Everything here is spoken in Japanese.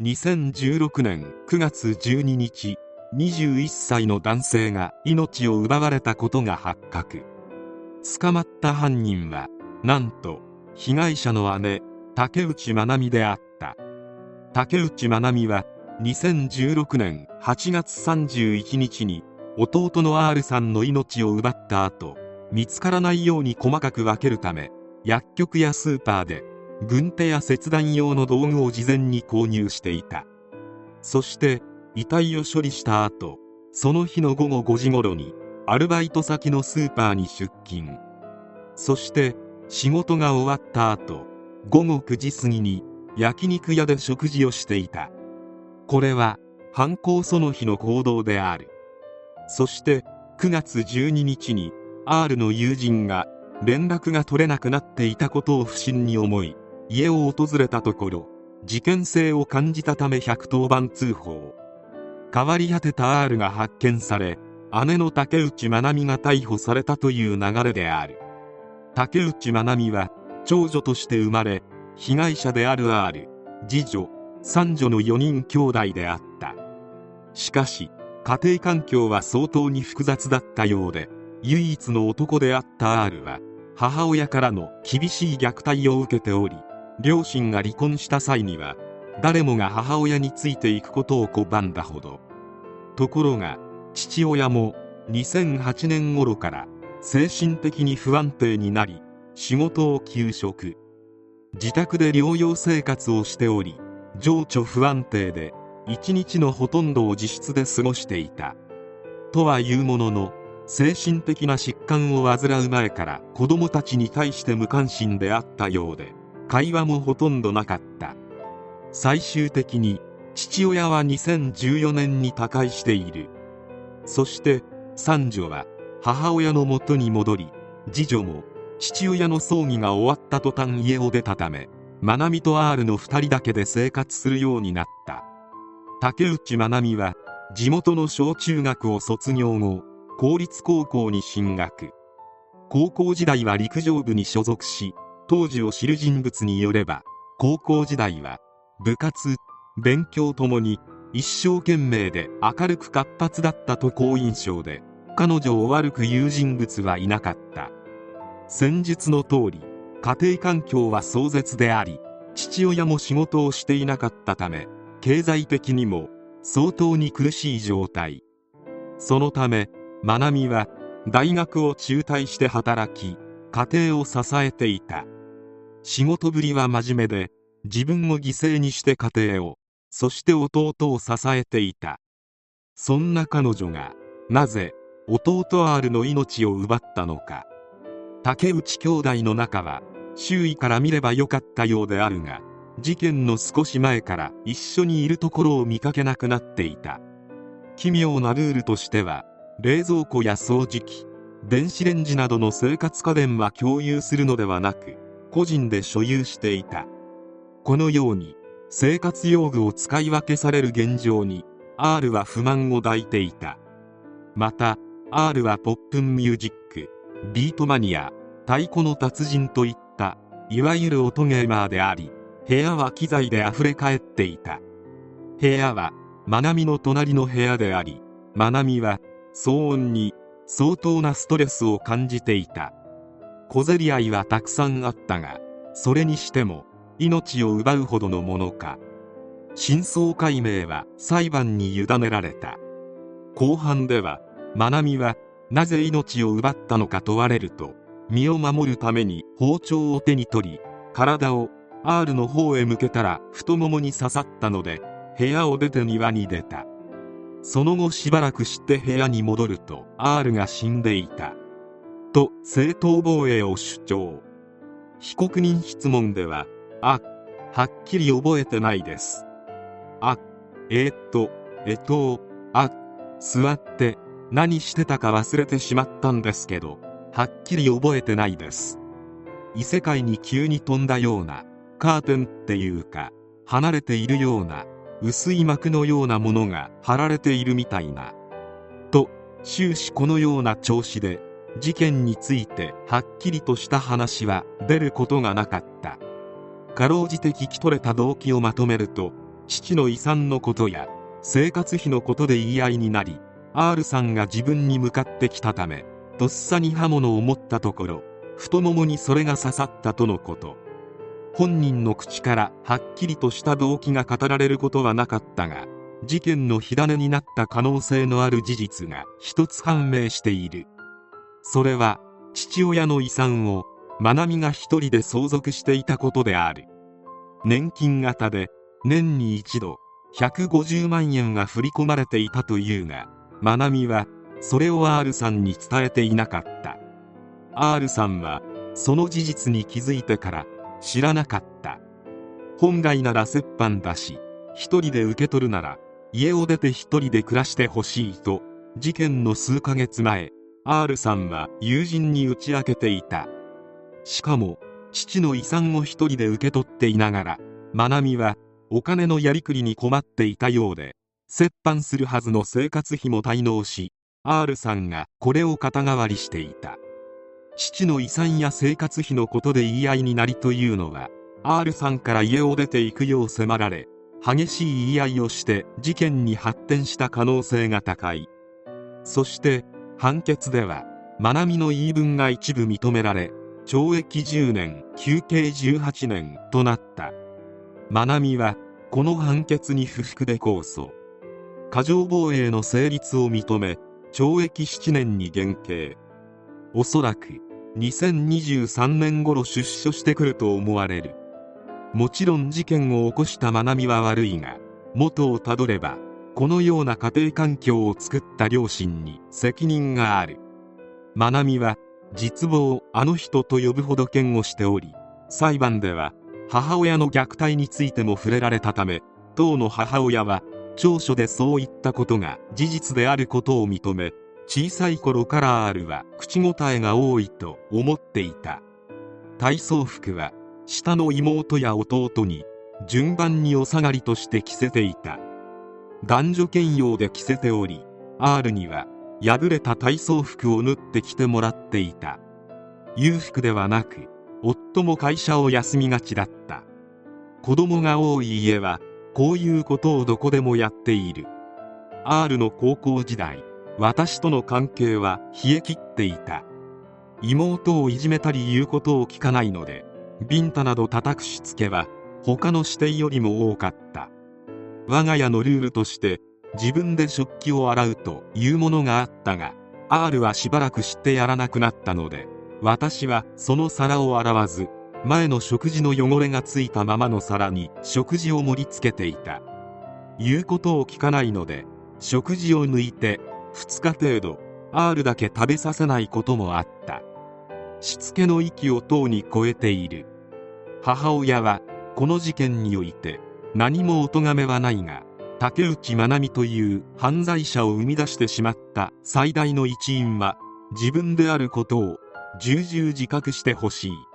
2016年9月12日21歳の男性が命を奪われたことが発覚。捕まった犯人はなんと被害者の姉竹内まなみであった。竹内まなみは2016年8月31日に弟の R さんの命を奪った後見つからないように細かく分けるため薬局やスーパーで軍手や切断用の道具を事前に購入していた。そして遺体を処理した後その日の午後5時頃にアルバイト先のスーパーに出勤。そして仕事が終わった後午後9時過ぎに焼肉屋で食事をしていた。これは犯行その日の行動である。そして9月12日に R の友人が連絡が取れなくなっていたことを不審に思い家を訪れたところ事件性を感じたため110番通報。変わり果てた R が発見され姉の竹内まなみが逮捕されたという流れである。竹内まなみは長女として生まれ被害者である R 次女三女の4人兄弟であった。しかし家庭環境は相当に複雑だったようで唯一の男であった R は母親からの厳しい虐待を受けており両親が離婚した際には誰もが母親についていくことを拒んだほど。ところが父親も2008年頃から精神的に不安定になり仕事を休職。自宅で療養生活をしており情緒不安定で一日のほとんどを自室で過ごしていた。とはいうものの精神的な疾患を患う前から子供たちに対して無関心であったようで。会話もほとんどなかった。最終的に父親は2014年に他界している。そして三女は母親のもとに戻り次女も父親の葬儀が終わった途端家を出たためまなみと R の2人だけで生活するようになった。竹内まなみは地元の小中学を卒業後公立高校に進学。高校時代は陸上部に所属し当時を知る人物によれば高校時代は部活勉強ともに一生懸命で明るく活発だったと好印象で彼女を悪く言う人物はいなかった。先日の通り家庭環境は壮絶であり父親も仕事をしていなかったため経済的にも相当に苦しい状態。そのため愛美は大学を中退して働き家庭を支えていた。仕事ぶりは真面目で自分を犠牲にして家庭をそして弟を支えていた。そんな彼女がなぜ弟 R の命を奪ったのか。竹内兄弟の仲は周囲から見ればよかったようであるが事件の少し前から一緒にいるところを見かけなくなっていた。奇妙なルールとしては冷蔵庫や掃除機電子レンジなどの生活家電は共有するのではなく個人で所有していた。このように生活用具を使い分けされる現状に R は不満を抱いていた。また R はポップンミュージックビートマニア太鼓の達人といったいわゆる音ゲーマーであり部屋は機材で溢れ返っていた。部屋はまなみの隣の部屋でありまなみは騒音に相当なストレスを感じていた。小競り合いはたくさんあったがそれにしても命を奪うほどのものか。真相解明は裁判に委ねられた。後半ではまなみはなぜ命を奪ったのか問われると身を守るために包丁を手に取り体を R の方へ向けたら太ももに刺さったので部屋を出て庭に出た。その後しばらくして部屋に戻ると R が死んでいた。と正当防衛を主張。被告人質問ではあはっきり覚えてないです。あえー、っとえっとあ座って何してたか忘れてしまったんですけどはっきり覚えてないです。異世界に急に飛んだようなカーテンっていうか離れているような薄い膜のようなものが貼られているみたいな。と終始このような調子で事件についてはっきりとした話は出ることがなかった。かろうじて聞き取れた動機をまとめると父の遺産のことや生活費のことで言い合いになり R さんが自分に向かってきたためとっさに刃物を持ったところ太ももにそれが刺さったとのこと。本人の口からはっきりとした動機が語られることはなかったが事件の火種になった可能性のある事実が一つ判明している。それは父親の遺産を愛美が一人で相続していたことである。年金型で年に一度150万円が振り込まれていたというが愛美はそれを R さんに伝えていなかった。R さんはその事実に気づいてから知らなかった。本来なら折半だし一人で受け取るなら家を出て一人で暮らしてほしいと事件の数ヶ月前 R さんは友人に打ち明けていた。しかも父の遺産を一人で受け取っていながら愛美はお金のやりくりに困っていたようで折半するはずの生活費も滞納し R さんがこれを肩代わりしていた。父の遺産や生活費のことで言い合いになりというのは R さんから家を出ていくよう迫られ激しい言い合いをして事件に発展した可能性が高い。そして判決では愛美の言い分が一部認められ懲役10年休刑18年となった。愛美はこの判決に不服で控訴。過剰防衛の成立を認め懲役7年に減刑。おそらく2023年頃出所してくると思われる。もちろん事件を起こした愛美は悪いが元をたどればこのような家庭環境を作った両親に責任がある。愛美は実母あの人と呼ぶほど嫌悪しており裁判では母親の虐待についても触れられたため当の母親は長所でそういったことが事実であることを認め小さい頃から R は口答えが多いと思っていた。体操服は下の妹や弟に順番にお下がりとして着せていた。男女兼用で着せており R には破れた体操服を縫って着てもらっていた。裕福ではなく夫も会社を休みがちだった。子供が多い家はこういうことをどこでもやっている。R の高校時代私との関係は冷え切っていた。妹をいじめたり言うことを聞かないのでビンタなど叩くしつけは他の指定よりも多かった。我が家のルールとして自分で食器を洗うというものがあったが R はしばらくしてやらなくなったので私はその皿を洗わず前の食事の汚れがついたままの皿に食事を盛り付けていた。言うことを聞かないので食事を抜いて2日程度 R だけ食べさせないこともあった。しつけの域をとうに超えている。母親はこの事件において何もお咎めはないが竹内愛美という犯罪者を生み出してしまった最大の一因は自分であることを重々自覚してほしい。